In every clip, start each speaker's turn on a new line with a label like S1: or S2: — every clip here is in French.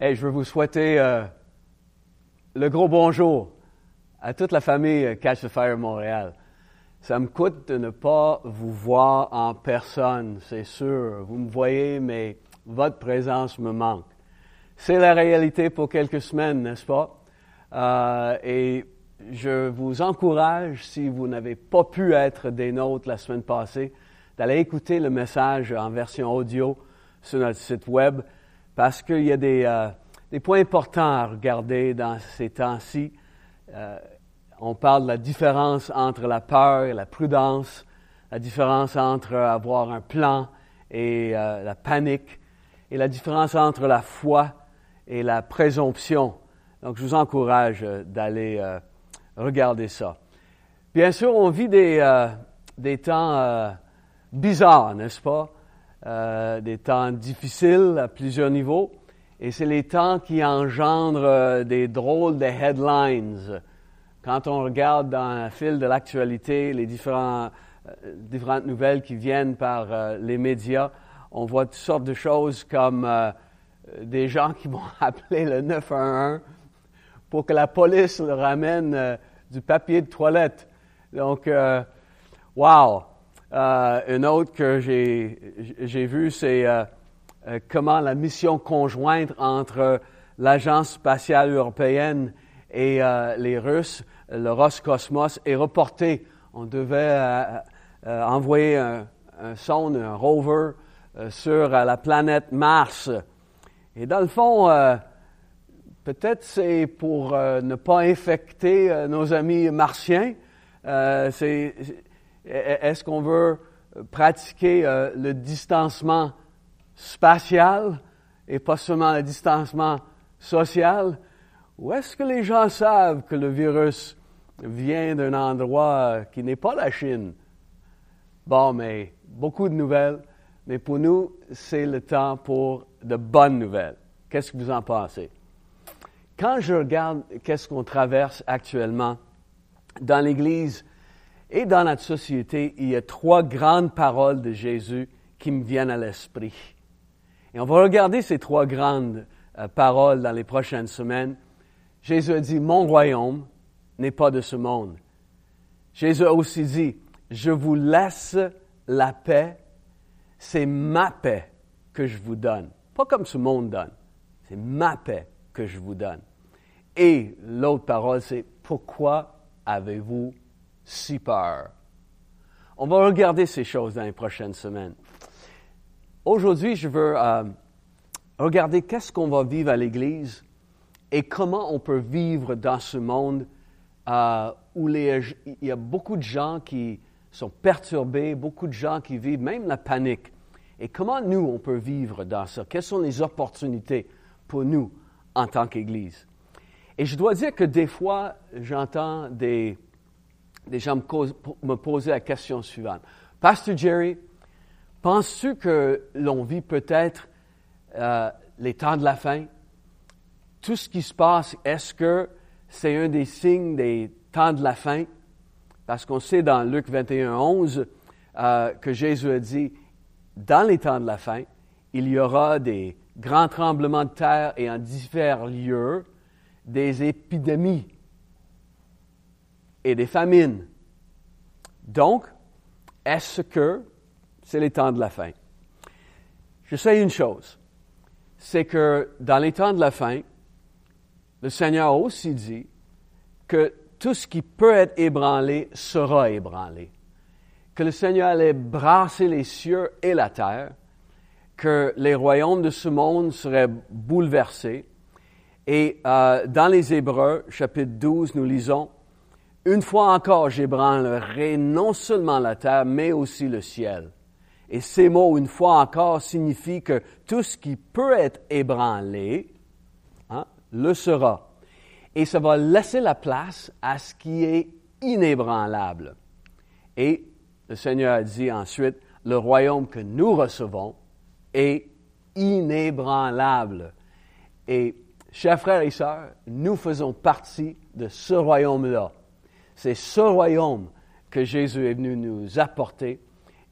S1: Hey, je veux vous souhaiter euh, le gros bonjour à toute la famille Catch the Fire Montréal. Ça me coûte de ne pas vous voir en personne, c'est sûr. Vous me voyez, mais votre présence me manque. C'est la réalité pour quelques semaines, n'est-ce pas? Euh, et je vous encourage, si vous n'avez pas pu être des nôtres la semaine passée, d'aller écouter le message en version audio sur notre site web parce qu'il y a des, euh, des, points importants à regarder dans ces temps-ci. Euh, on parle de la différence entre la peur et la prudence, la différence entre avoir un plan et euh, la panique, et la différence entre la foi et la présomption. Donc, je vous encourage d'aller regarder ça. Bien sûr, on vit des, des temps bizarres, n'est-ce pas? Euh, des temps difficiles à plusieurs niveaux, et c'est les temps qui engendrent euh, des drôles de headlines. Quand on regarde dans le fil de l'actualité les euh, différentes nouvelles qui viennent par les médias, on voit toutes sortes de choses comme des gens qui vont appeler le 911 pour que la police leur ramène du papier de toilette. Donc, wow! Euh, une autre que j'ai vue, c'est euh, euh, comment la mission conjointe entre l'Agence spatiale européenne et les Russes, le Roscosmos, est reportée. On devait envoyer un, un, sonde, un rover sur la planète Mars. Et dans le fond, peut-être c'est pour ne pas infecter nos amis martiens. c'est est-ce qu'on veut pratiquer euh, le distancement spatial et pas seulement le distancement social? Ou est-ce que les gens savent que le virus vient d'un endroit qui n'est pas la Chine? Bon, mais beaucoup de nouvelles, mais pour nous, c'est le temps pour de bonnes nouvelles. Qu'est-ce que vous en pensez? Quand je regarde qu'est-ce qu'on traverse actuellement dans l'Église, et dans notre société, il y a trois grandes paroles de Jésus qui me viennent à l'esprit. Et on va regarder ces trois grandes euh, paroles dans les prochaines semaines. Jésus a dit, mon royaume n'est pas de ce monde. Jésus a aussi dit, je vous laisse la paix, c'est ma paix que je vous donne. Pas comme ce monde donne, c'est ma paix que je vous donne. Et l'autre parole, c'est pourquoi avez-vous si. On va regarder ces choses dans les prochaines semaines. Aujourd'hui, je veux euh, regarder qu'est-ce qu'on va vivre à l'Église et comment on peut vivre dans ce monde euh, où il y a beaucoup de gens qui sont perturbés, beaucoup de gens qui vivent même la panique. Et comment nous, on peut vivre dans ça? Quelles sont les opportunités pour nous en tant qu'Église? Et je dois dire que des fois, j'entends des, des gens me, posaient la question suivante. Pasteur Jerry, penses-tu que l'on vit peut-être euh, les temps de la fin? Tout ce qui se passe, est-ce que c'est un des signes des temps de la fin? Parce qu'on sait dans Luc 21, 11 euh, que Jésus a dit, dans les temps de la fin, il y aura des grands tremblements de terre et en divers lieux, des épidémies et des famines. Donc, est-ce que c'est les temps de la fin? Je sais une chose, c'est que dans les temps de la fin, le Seigneur a aussi dit que tout ce qui peut être ébranlé sera ébranlé. Que le Seigneur allait brasser les cieux et la terre, que les royaumes de ce monde seraient bouleversés. Et euh, dans les Hébreux, chapitre 12, nous lisons, une fois encore, j'ébranlerai non seulement la terre, mais aussi le ciel. Et ces mots, une fois encore, signifient que tout ce qui peut être ébranlé, hein, le sera. Et ça va laisser la place à ce qui est inébranlable. Et le Seigneur a dit ensuite, le royaume que nous recevons est inébranlable. Et, chers frères et sœurs, nous faisons partie de ce royaume-là. C'est ce royaume que Jésus est venu nous apporter.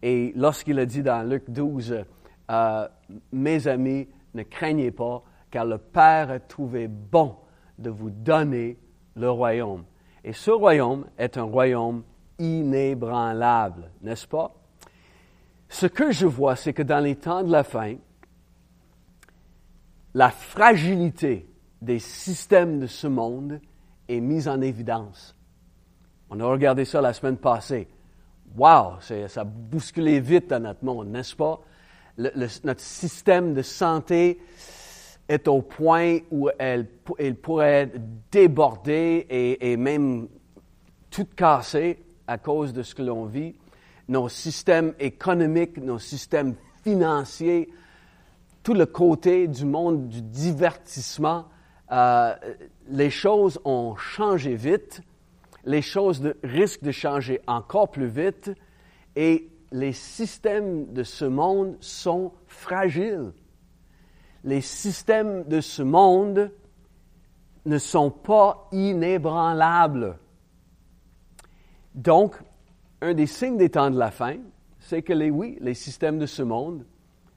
S1: Et lorsqu'il a dit dans Luc 12, euh, Mes amis, ne craignez pas, car le Père a trouvé bon de vous donner le royaume. Et ce royaume est un royaume inébranlable, n'est-ce pas? Ce que je vois, c'est que dans les temps de la fin, la fragilité des systèmes de ce monde est mise en évidence. On a regardé ça la semaine passée. Wow, ça a bousculé vite dans notre monde, n'est-ce pas? notre système de santé est au point où elle, pourrait déborder et, et même tout casser à cause de ce que l'on vit. Nos systèmes économiques, nos systèmes financiers, tout le côté du monde du divertissement, euh, les choses ont changé vite, les choses risquent de changer encore plus vite et les systèmes de ce monde sont fragiles. Les systèmes de ce monde ne sont pas inébranlables. Donc, un des signes des temps de la fin, c'est que les, oui, les systèmes de ce monde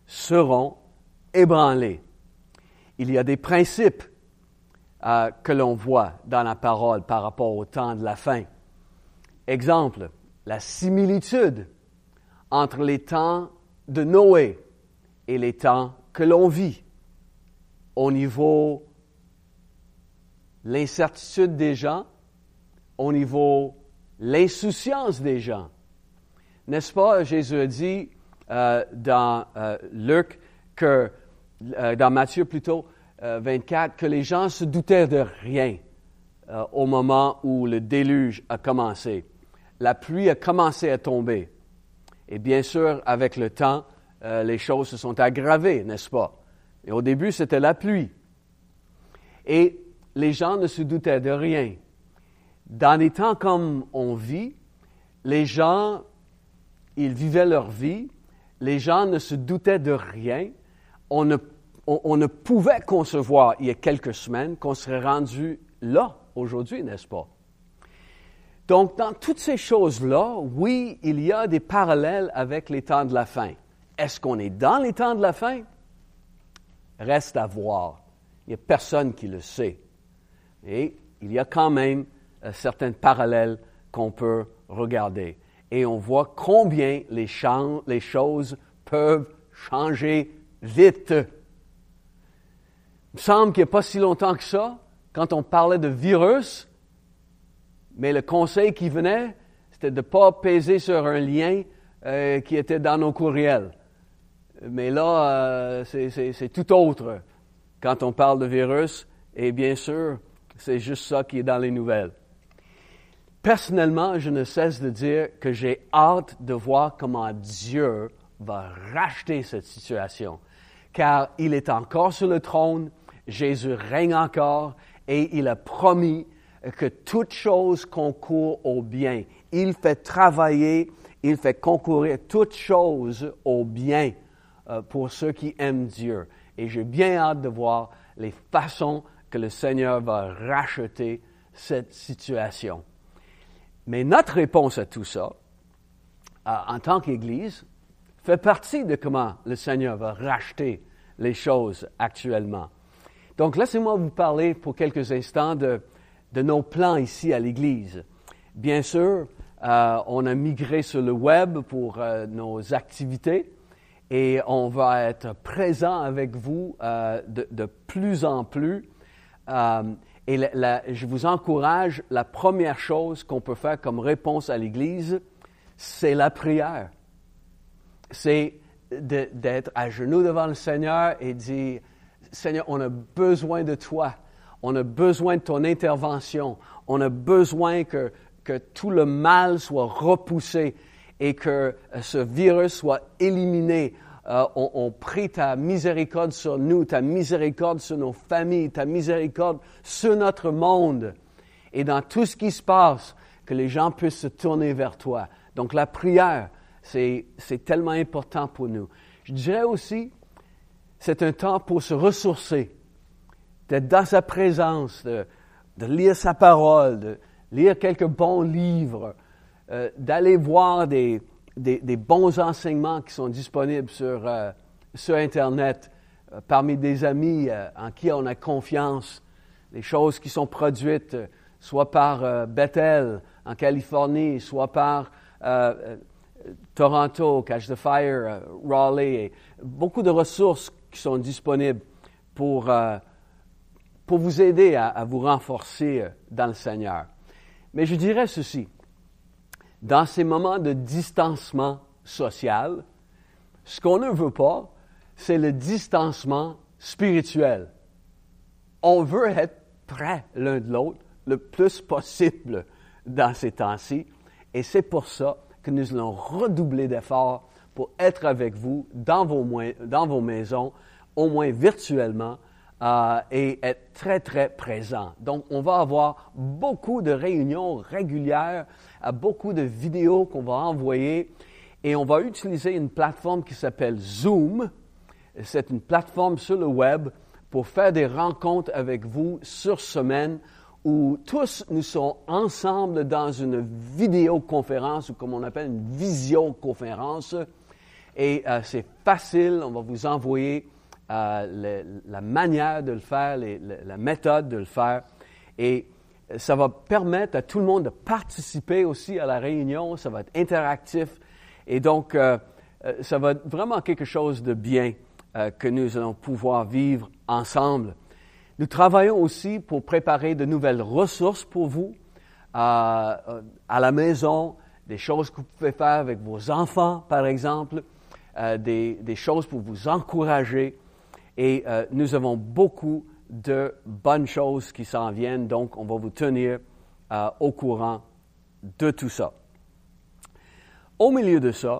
S1: seront ébranlés. Il y a des principes euh, que l'on voit dans la parole par rapport au temps de la fin. Exemple, la similitude entre les temps de Noé et les temps que l'on vit au niveau l'incertitude des gens, au niveau l'insouciance des gens. N'est-ce pas, Jésus a dit euh, dans euh, Luc que, dans Matthieu plutôt, 24, que les gens se doutaient de rien au moment où le déluge a commencé. La pluie a commencé à tomber. Et bien sûr, avec le temps, les choses se sont aggravées, n'est-ce pas? Et au début, c'était la pluie. Et les gens ne se doutaient de rien. Dans des temps comme on vit, les gens, ils vivaient leur vie, les gens ne se doutaient de rien. On ne, on, ne pouvait concevoir il y a quelques semaines qu'on serait rendu là aujourd'hui, n'est-ce pas? Donc, dans toutes ces choses-là, oui, il y a des parallèles avec les temps de la fin. Est-ce qu'on est dans les temps de la fin? Reste à voir. Il n'y a personne qui le sait. Et il y a quand même euh, certains parallèles qu'on peut regarder. Et on voit combien les, les choses peuvent changer vite. Me semble qu'il n'y a pas si longtemps que ça, quand on parlait de virus, mais le conseil qui venait, c'était de ne pas peser sur un lien euh, qui était dans nos courriels. Mais là, euh, c'est tout autre quand on parle de virus, et bien sûr, c'est juste ça qui est dans les nouvelles. Personnellement, je ne cesse de dire que j'ai hâte de voir comment Dieu va racheter cette situation, car il est encore sur le trône, Jésus règne encore, et il a promis que toute chose concourt au bien. Il fait travailler, il fait concourir toute chose au bien euh, pour ceux qui aiment Dieu. Et j'ai bien hâte de voir les façons que le Seigneur va racheter cette situation. Mais notre réponse à tout ça, en tant qu'Église, fait partie de comment le Seigneur va racheter les choses actuellement. Donc, laissez-moi vous parler pour quelques instants de, nos plans ici à l'Église. Bien sûr, euh, on a migré sur le web pour euh, nos activités et on va être présent avec vous euh, de, plus en plus. Et je vous encourage, la première chose qu'on peut faire comme réponse à l'Église, c'est la prière. C'est d'être à genoux devant le Seigneur et dire, Seigneur, on a besoin de toi. On a besoin de ton intervention. On a besoin que, que tout le mal soit repoussé et que ce virus soit éliminé. Euh, on, prie ta miséricorde sur nous, ta miséricorde sur nos familles, ta miséricorde sur notre monde. Et dans tout ce qui se passe, que les gens puissent se tourner vers toi. Donc la prière, c'est tellement important pour nous. Je dirais aussi, c'est un temps pour se ressourcer, d'être dans sa présence, de, lire sa parole, de lire quelques bons livres, euh, d'aller voir des, des, bons enseignements qui sont disponibles sur, euh, sur Internet euh, parmi des amis en qui on a confiance, les choses qui sont produites soit par Bethel en Californie, soit par Toronto, Catch the Fire, Raleigh, beaucoup de ressources qui sont disponibles pour, pour vous aider à, à vous renforcer dans le Seigneur. Mais je dirais ceci, dans ces moments de distancement social, ce qu'on ne veut pas, c'est le distancement spirituel. On veut être près l'un de l'autre le plus possible dans ces temps-ci, et c'est pour ça que nous allons redoubler d'efforts pour être avec vous dans vos, dans vos maisons, au moins virtuellement, euh, et être très, très présent. Donc, on va avoir beaucoup de réunions régulières, euh, beaucoup de vidéos qu'on va envoyer, et on va utiliser une plateforme qui s'appelle Zoom. C'est une plateforme sur le web pour faire des rencontres avec vous sur semaine où tous nous sommes ensemble dans une vidéoconférence ou comme on appelle une visioconférence. Et euh, c'est facile, on va vous envoyer euh, la manière de le faire, la méthode de le faire. Et ça va permettre à tout le monde de participer aussi à la réunion, ça va être interactif. Et donc, euh, euh, ça va être vraiment quelque chose de bien que nous allons pouvoir vivre ensemble. Nous travaillons aussi pour préparer de nouvelles ressources pour vous à la maison, des choses que vous pouvez faire avec vos enfants, par exemple, des, des, choses pour vous encourager. Et euh, nous avons beaucoup de bonnes choses qui s'en viennent, donc on va vous tenir euh, au courant de tout ça. Au milieu de ça,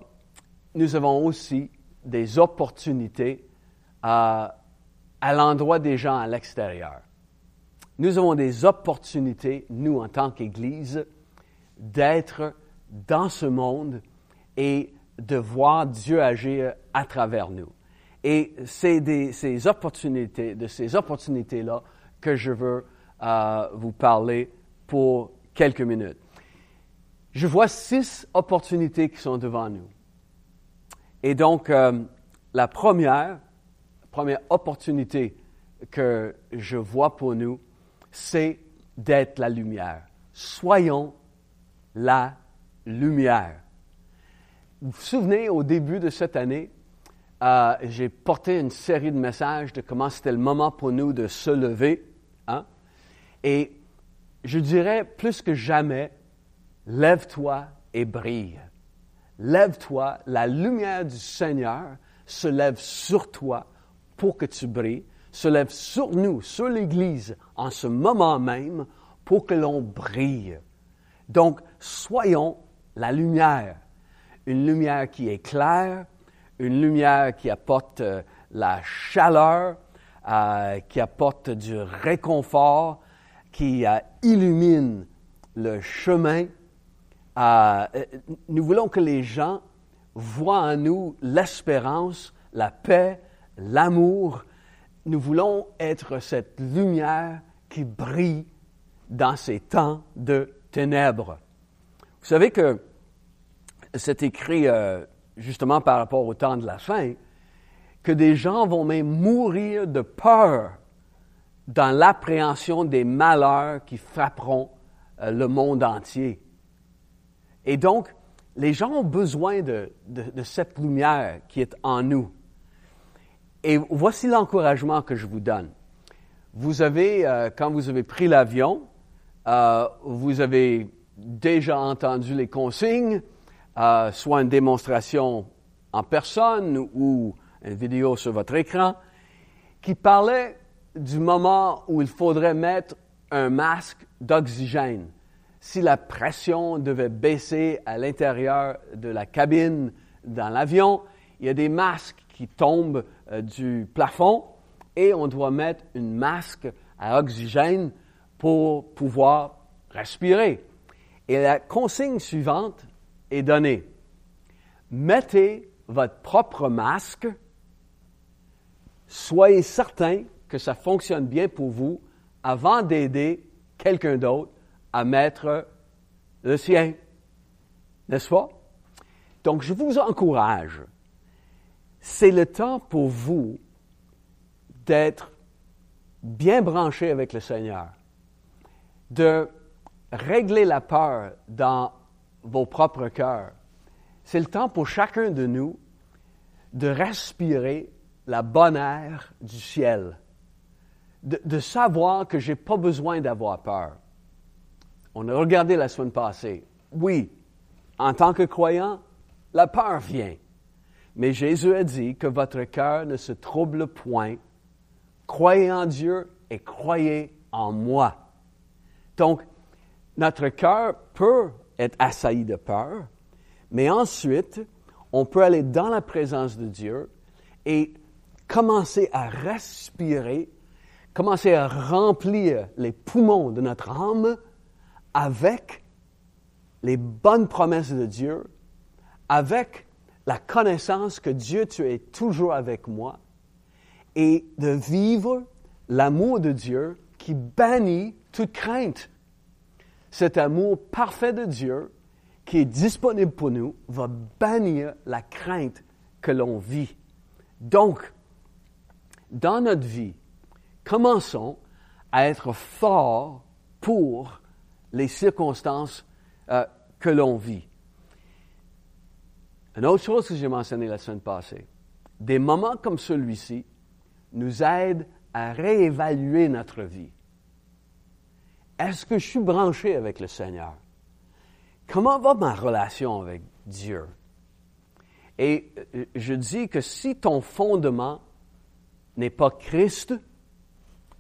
S1: nous avons aussi des opportunités euh, à l'endroit des gens à l'extérieur. Nous avons des opportunités, nous en tant qu'Église, d'être dans ce monde et de voir Dieu agir à travers nous. Et c'est de ces opportunités, de ces opportunités-là que je veux euh, vous parler pour quelques minutes. Je vois six opportunités qui sont devant nous. Et donc, euh, la première, première opportunité que je vois pour nous, c'est d'être la lumière. Soyons la lumière. Vous vous souvenez, au début de cette année, euh, j'ai porté une série de messages de comment c'était le moment pour nous de se lever. Hein? Et je dirais plus que jamais, lève-toi et brille. Lève-toi, la lumière du Seigneur se lève sur toi pour que tu brilles, se lève sur nous, sur l'Église, en ce moment même, pour que l'on brille. Donc, soyons la lumière, une lumière qui est claire, une lumière qui apporte euh, la chaleur, euh, qui apporte du réconfort, qui euh, illumine le chemin. nous voulons que les gens voient en nous l'espérance, la paix, l'amour. Nous voulons être cette lumière qui brille dans ces temps de ténèbres. Vous savez que c'est écrit justement par rapport au temps de la fin, que des gens vont même mourir de peur dans l'appréhension des malheurs qui frapperont euh, le monde entier. Et donc, les gens ont besoin de, cette lumière qui est en nous. Et voici l'encouragement que je vous donne. Vous avez, euh, quand vous avez pris l'avion, euh, vous avez déjà entendu les consignes, soit une démonstration en personne ou une vidéo sur votre écran, qui parlait du moment où il faudrait mettre un masque d'oxygène. Si la pression devait baisser à l'intérieur de la cabine dans l'avion, il y a des masques qui tombent euh, du plafond et on doit mettre un masque à oxygène pour pouvoir respirer. Et la consigne suivante est donné. Mettez votre propre masque. Soyez certain que ça fonctionne bien pour vous avant d'aider quelqu'un d'autre à mettre le sien. N'est-ce pas? Donc, je vous encourage. C'est le temps pour vous d'être bien branché avec le Seigneur, de régler la peur dans vos propres cœurs. C'est le temps pour chacun de nous de respirer la bonne air du ciel, de, savoir que je n'ai pas besoin d'avoir peur. On a regardé la semaine passée. Oui, en tant que croyant, la peur vient. Mais Jésus a dit que votre cœur ne se trouble point. Croyez en Dieu et croyez en moi. Donc, notre cœur peut être assailli de peur, mais ensuite, on peut aller dans la présence de Dieu et commencer à respirer, commencer à remplir les poumons de notre âme avec les bonnes promesses de Dieu, avec la connaissance que Dieu, tu es toujours avec moi, et de vivre l'amour de Dieu qui bannit toute crainte. Cet amour parfait de Dieu qui est disponible pour nous va bannir la crainte que l'on vit. Donc, dans notre vie, commençons à être forts pour les circonstances euh, que l'on vit. Une autre chose que j'ai mentionné la semaine passée, des moments comme celui-ci nous aident à réévaluer notre vie. Est-ce que je suis branché avec le Seigneur? Comment va ma relation avec Dieu? Et euh, je dis que si ton fondement n'est pas Christ,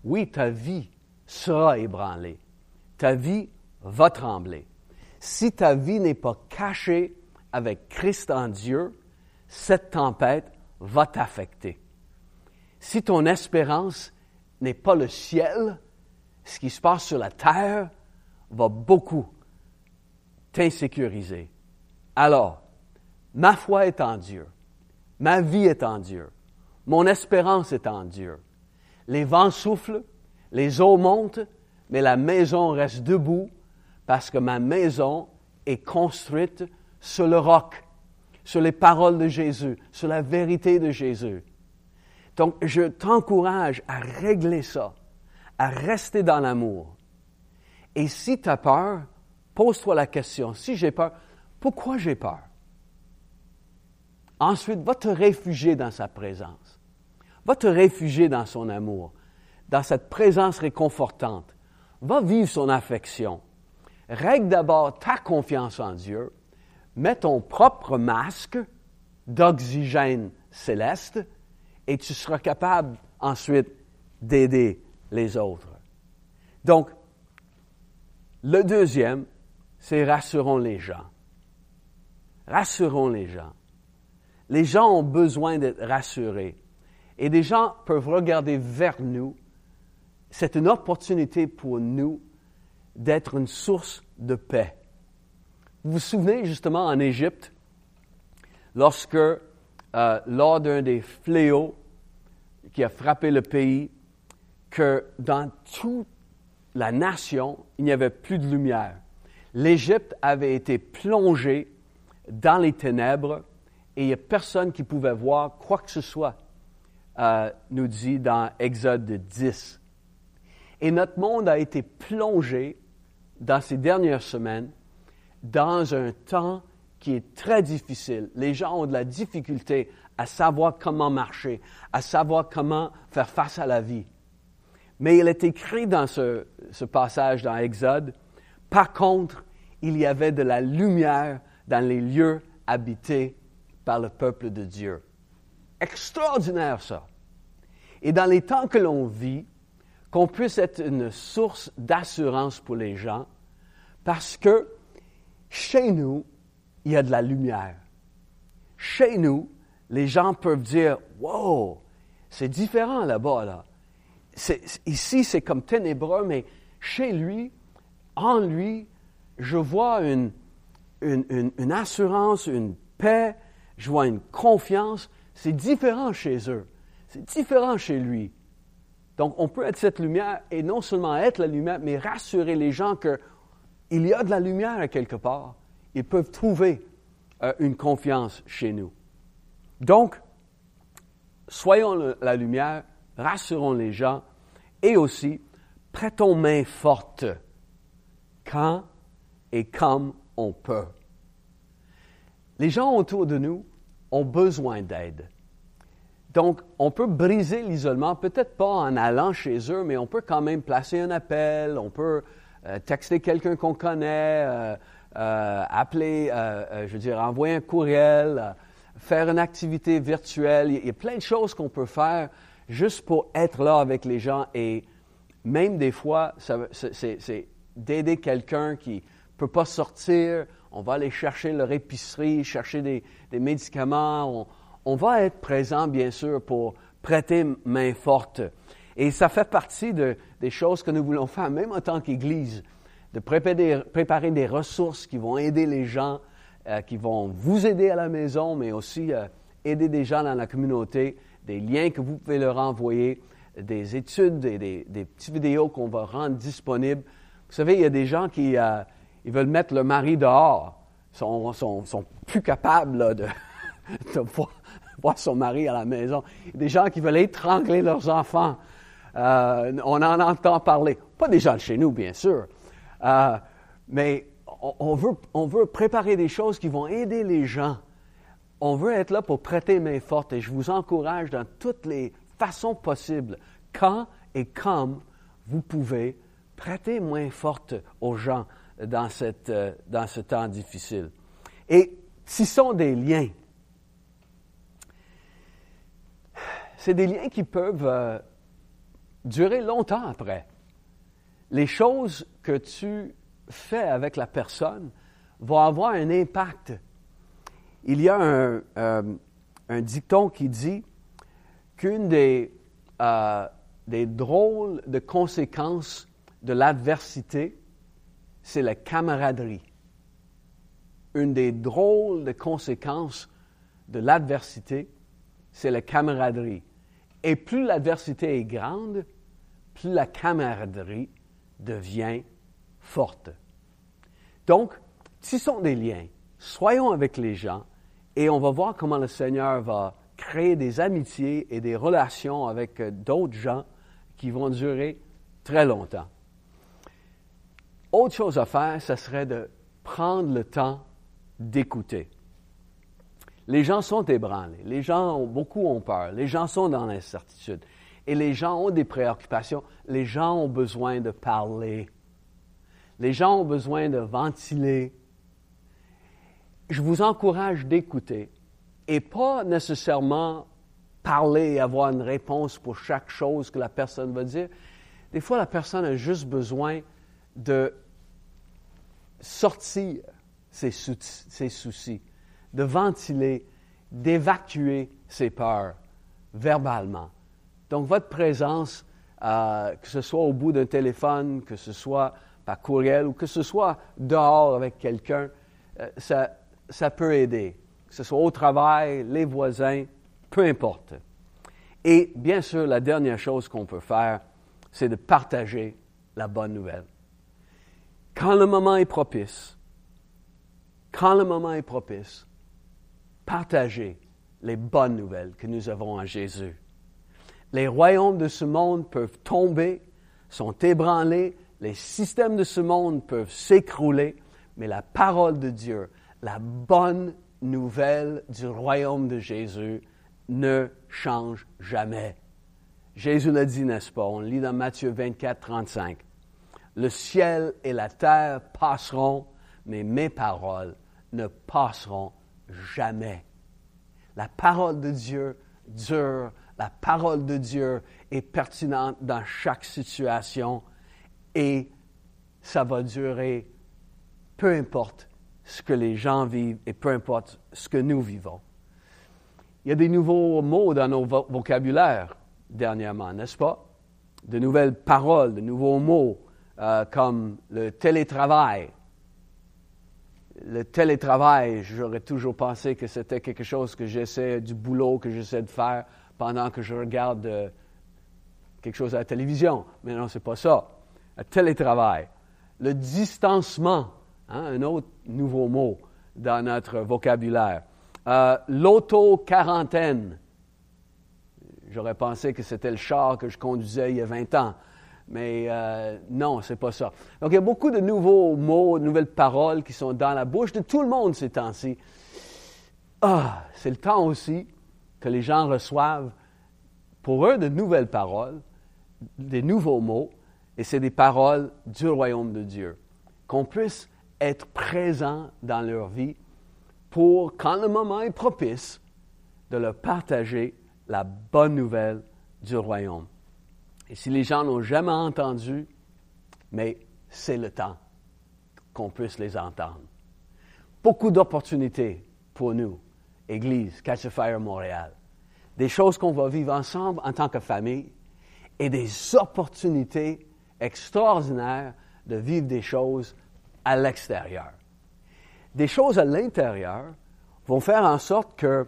S1: oui, ta vie sera ébranlée. Ta vie va trembler. Si ta vie n'est pas cachée avec Christ en Dieu, cette tempête va t'affecter. Si ton espérance n'est pas le ciel, ce qui se passe sur la terre va beaucoup t'insécuriser. Alors, ma foi est en Dieu, ma vie est en Dieu, mon espérance est en Dieu. Les vents soufflent, les eaux montent, mais la maison reste debout parce que ma maison est construite sur le roc, sur les paroles de Jésus, sur la vérité de Jésus. Donc, je t'encourage à régler ça, à rester dans l'amour. Et si tu as peur, pose-toi la question, si j'ai peur, pourquoi j'ai peur? Ensuite, va te réfugier dans sa présence. Va te réfugier dans son amour, dans cette présence réconfortante. Va vivre son affection. Règle d'abord ta confiance en Dieu mets ton propre masque d'oxygène céleste et tu seras capable ensuite d'aider les autres. Donc, le deuxième, c'est rassurons les gens. Rassurons les gens. Les gens ont besoin d'être rassurés. Et des gens peuvent regarder vers nous. C'est une opportunité pour nous d'être une source de paix. Vous vous souvenez justement en Égypte, lorsque, euh, lors d'un des fléaux qui a frappé le pays, que dans toute la nation, il n'y avait plus de lumière. L'Égypte avait été plongée dans les ténèbres et il n'y a personne qui pouvait voir quoi que ce soit, euh, nous dit dans Exode 10. Et notre monde a été plongé dans ces dernières semaines dans un temps qui est très difficile. Les gens ont de la difficulté à savoir comment marcher, à savoir comment faire face à la vie. Mais il est écrit dans ce, passage dans Exode, par contre, il y avait de la lumière dans les lieux habités par le peuple de Dieu. Extraordinaire ça. Et dans les temps que l'on vit, qu'on puisse être une source d'assurance pour les gens, parce que chez nous, il y a de la lumière. Chez nous, les gens peuvent dire, wow, c'est différent là-bas, là. Ici, c'est comme ténébreux, mais chez lui, en lui, je vois une, assurance, une paix, je vois une confiance. C'est différent chez eux. C'est différent chez lui. Donc, on peut être cette lumière et non seulement être la lumière, mais rassurer les gens que il y a de la lumière quelque part. Ils peuvent trouver euh, une confiance chez nous. Donc, soyons la lumière, rassurons les gens et aussi prêtons main forte quand et comme on peut. Les gens autour de nous ont besoin d'aide. Donc, on peut briser l'isolement, peut-être pas en allant chez eux, mais on peut quand même placer un appel, on peut euh, texter quelqu'un qu'on connaît, euh, euh, appeler, je veux dire, envoyer un courriel, faire une activité virtuelle. Il y a plein de choses qu'on peut faire juste pour être là avec les gens et même des fois, c'est d'aider quelqu'un qui ne peut pas sortir. On va aller chercher leur épicerie, chercher des, médicaments. On, va être présent, bien sûr, pour prêter main forte. Et ça fait partie de, des choses que nous voulons faire, même en tant qu'Église, de préparer, des ressources qui vont aider les gens, euh, qui vont vous aider à la maison, mais aussi euh, aider des gens dans la communauté, des liens que vous pouvez leur envoyer des études, des, des, petites vidéos qu'on va rendre disponibles. Vous savez, il y a des gens qui euh, veulent mettre le mari dehors, sont, sont, sont plus capables de, voir, son mari à la maison. Des gens qui veulent étrangler leurs enfants. Euh, on en entend parler. Pas des gens de chez nous, bien sûr. Euh, mais on veut préparer des choses qui vont aider les gens. On veut être là pour prêter main forte et je vous encourage dans toutes les façon possible, quand et comme vous pouvez, prêter moins forte aux gens dans, euh, ce temps difficile. Et ce sont des liens. C'est des liens qui peuvent euh, durer longtemps après. Les choses que tu fais avec la personne vont avoir un impact. Il y a un, euh, un dicton qui dit qu'une des, euh, des drôles de conséquences de l'adversité, c'est la camaraderie. Une des drôles de conséquences de l'adversité, c'est la camaraderie. Et plus l'adversité est grande, plus la camaraderie devient forte. Donc, tissons des liens, soyons avec les gens, et on va voir comment le Seigneur va créer des amitiés et des relations avec euh, d'autres gens qui vont durer très longtemps. Autre chose à faire, ce serait de prendre le temps d'écouter. Les gens sont ébranlés, les gens beaucoup ont peur, les gens sont dans l'incertitude et les gens ont des préoccupations, les gens ont besoin de parler, les gens ont besoin de ventiler. Je vous encourage d'écouter et pas nécessairement parler et avoir une réponse pour chaque chose que la personne va dire. Des fois, la personne a juste besoin de sortir ses, soucis, de ventiler, d'évacuer ses peurs verbalement. Donc, votre présence, euh, que ce soit au bout d'un téléphone, que ce soit par courriel ou que ce soit dehors avec quelqu'un, euh, ça, ça peut aider que ce soit au travail, les voisins, peu importe. Et bien sûr, la dernière chose qu'on peut faire, c'est de partager la bonne nouvelle. Quand le moment est propice, quand le moment est propice, partagez les bonnes nouvelles que nous avons en Jésus. Les royaumes de ce monde peuvent tomber, sont ébranlés, les systèmes de ce monde peuvent s'écrouler, mais la parole de Dieu, la bonne nouvelle du royaume de Jésus ne change jamais. Jésus l'a dit, n'est-ce pas? On lit dans Matthieu 24, 35. Le ciel et la terre passeront, mais mes paroles ne passeront jamais. La parole de Dieu dure, la parole de Dieu est pertinente dans chaque situation et ça va durer, peu importe ce que les gens vivent et peu importe ce que nous vivons. Il y a des nouveaux mots dans nos vocabulaires dernièrement, n'est-ce pas? De nouvelles paroles, de nouveaux mots euh, comme le télétravail. Le télétravail, j'aurais toujours pensé que c'était quelque chose que j'essaie, du boulot que j'essaie de faire pendant que je regarde euh, quelque chose à la télévision. Mais non, c'est pas ça. Le télétravail. Le distancement Hein, un autre nouveau mot dans notre vocabulaire. Euh, L'auto-quarantaine. J'aurais pensé que c'était le char que je conduisais il y a 20 ans. Mais euh, non, c'est pas ça. Donc, il y a beaucoup de nouveaux mots, de nouvelles paroles qui sont dans la bouche de tout le monde ces temps-ci. Ah, c'est le temps aussi que les gens reçoivent pour eux de nouvelles paroles, des nouveaux mots, et c'est des paroles du royaume de Dieu. Qu'on puisse être présent dans leur vie pour, quand le moment est propice, de leur partager la bonne nouvelle du royaume. Et si les gens n'ont jamais entendu, mais c'est le temps qu'on puisse les entendre. Beaucoup d'opportunités pour nous, Église, Catch Fire Montréal. Des choses qu'on va vivre ensemble en tant que famille et des opportunités extraordinaires de vivre des choses à l'extérieur. Des choses à l'intérieur vont faire en sorte que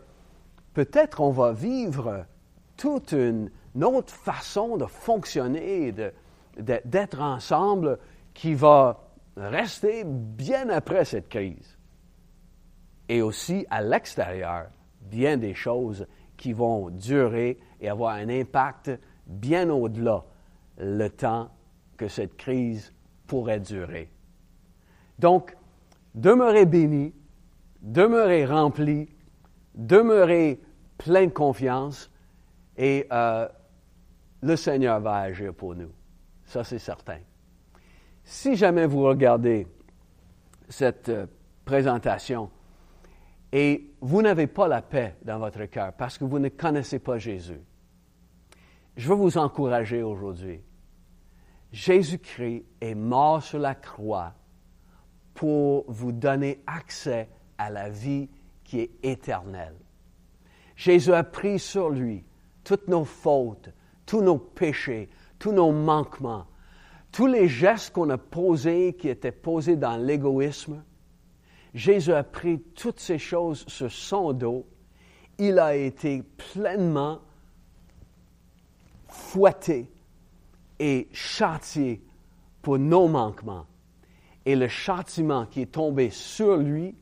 S1: peut-être on va vivre toute une, autre façon de fonctionner, d'être ensemble qui va rester bien après cette crise. Et aussi à l'extérieur, bien des choses qui vont durer et avoir un impact bien au-delà le temps que cette crise pourrait durer. Donc, demeurez bénis, demeurez remplis, demeurez plein de confiance et euh, le Seigneur va agir pour nous. Ça, c'est certain. Si jamais vous regardez cette euh, présentation et vous n'avez pas la paix dans votre cœur parce que vous ne connaissez pas Jésus, je veux vous encourager aujourd'hui. Jésus-Christ est mort sur la croix pour vous donner accès à la vie qui est éternelle. Jésus a pris sur lui toutes nos fautes, tous nos péchés, tous nos manquements, tous les gestes qu'on a posés qui étaient posés dans l'égoïsme. Jésus a pris toutes ces choses sur son dos. Il a été pleinement fouetté et châtié pour nos manquements. Et le châtiment qui est tombé sur lui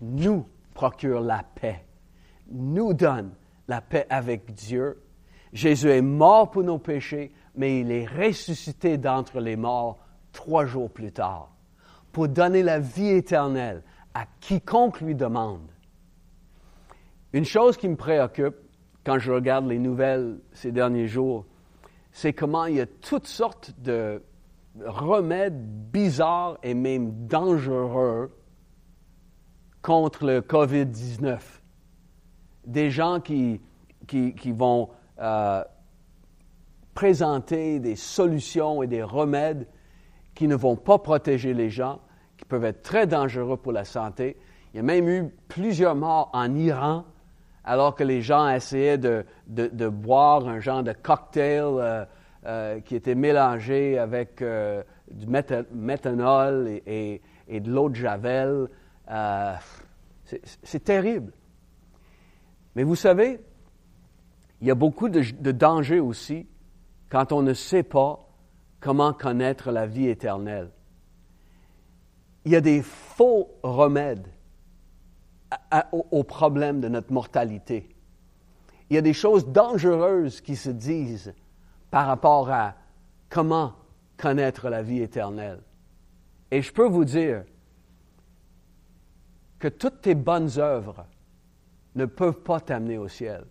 S1: nous procure la paix, nous donne la paix avec Dieu. Jésus est mort pour nos péchés, mais il est ressuscité d'entre les morts trois jours plus tard pour donner la vie éternelle à quiconque lui demande. Une chose qui me préoccupe quand je regarde les nouvelles ces derniers jours, c'est comment il y a toutes sortes de remèdes bizarres et même dangereux contre le COVID-19. Des gens qui, qui, vont euh, présenter des solutions et des remèdes qui ne vont pas protéger les gens, qui peuvent être très dangereux pour la santé. Il y a même eu plusieurs morts en Iran alors que les gens essayaient de, de, boire un genre de cocktail euh, euh, qui était mélangé avec euh, du méthanol et, de l'eau de Javel. C'est terrible. Mais vous savez, il y a beaucoup de, de dangers aussi quand on ne sait pas comment connaître la vie éternelle. Il y a des faux remèdes au, problème de notre mortalité. Il y a des choses dangereuses qui se disent par rapport à comment connaître la vie éternelle. Et je peux vous dire que toutes tes bonnes œuvres ne peuvent pas t'amener au ciel.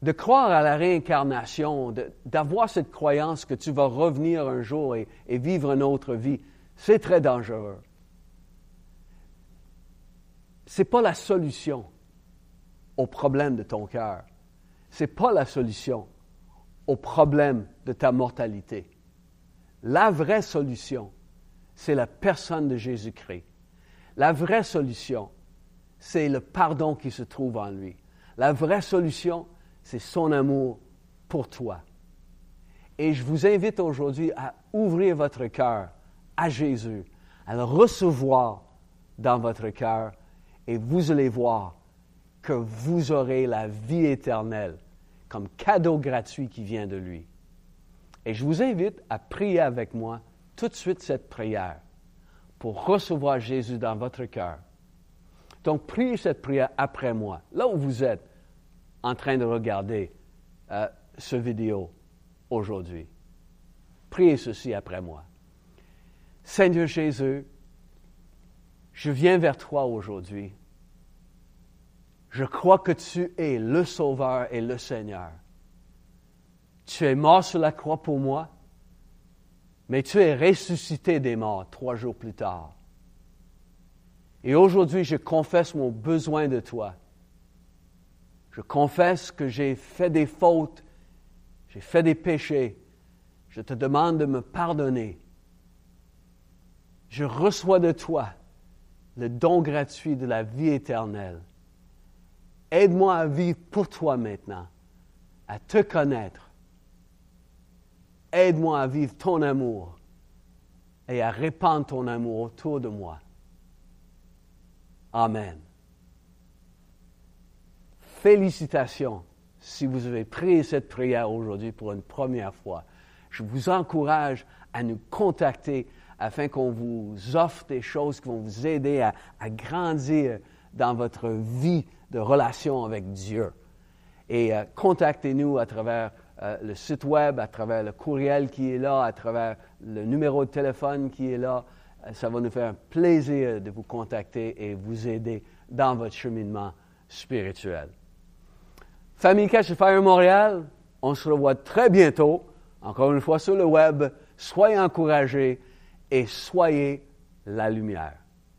S1: De croire à la réincarnation, d'avoir cette croyance que tu vas revenir un jour et vivre une autre vie, c'est très dangereux ce n'est pas la solution au problème de ton cœur. Ce n'est pas la solution au problème de ta mortalité. La vraie solution, c'est la personne de Jésus-Christ. La vraie solution, c'est le pardon qui se trouve en lui. La vraie solution, c'est son amour pour toi. Et je vous invite aujourd'hui à ouvrir votre cœur à Jésus, à le recevoir dans votre cœur et vous allez voir que vous aurez la vie éternelle comme cadeau gratuit qui vient de lui. Et je vous invite à prier avec moi tout de suite cette prière pour recevoir Jésus dans votre cœur. Donc, priez cette prière après moi, là où vous êtes, en train de regarder euh, ce vidéo aujourd'hui. Priez ceci après moi. Seigneur Jésus, je viens vers toi aujourd'hui. Je crois que tu es le Sauveur et le Seigneur. Tu es mort sur la croix pour moi, mais tu es ressuscité des morts trois jours plus tard. Et aujourd'hui, je confesse mon besoin de toi. Je confesse que j'ai fait des fautes, j'ai fait des péchés. Je te demande de me pardonner. Je reçois de toi le don gratuit de la vie éternelle. Aide-moi à vivre pour toi maintenant, à te connaître. Aide-moi à vivre ton amour et à répandre ton amour autour de moi. Amen. Félicitations si vous avez prié cette prière aujourd'hui pour une première fois. Je vous encourage à nous contacter afin qu'on vous offre des choses qui vont vous aider à, grandir dans votre vie de relation avec Dieu. Et euh, contactez-nous à travers euh, le site web, à travers le courriel qui est là, à travers le numéro de téléphone qui est là ça va nous faire un plaisir de vous contacter et vous aider dans votre cheminement spirituel. Famille Cache Fire Montréal, on se revoit très bientôt, encore une fois sur le web. Soyez encouragés et soyez la lumière.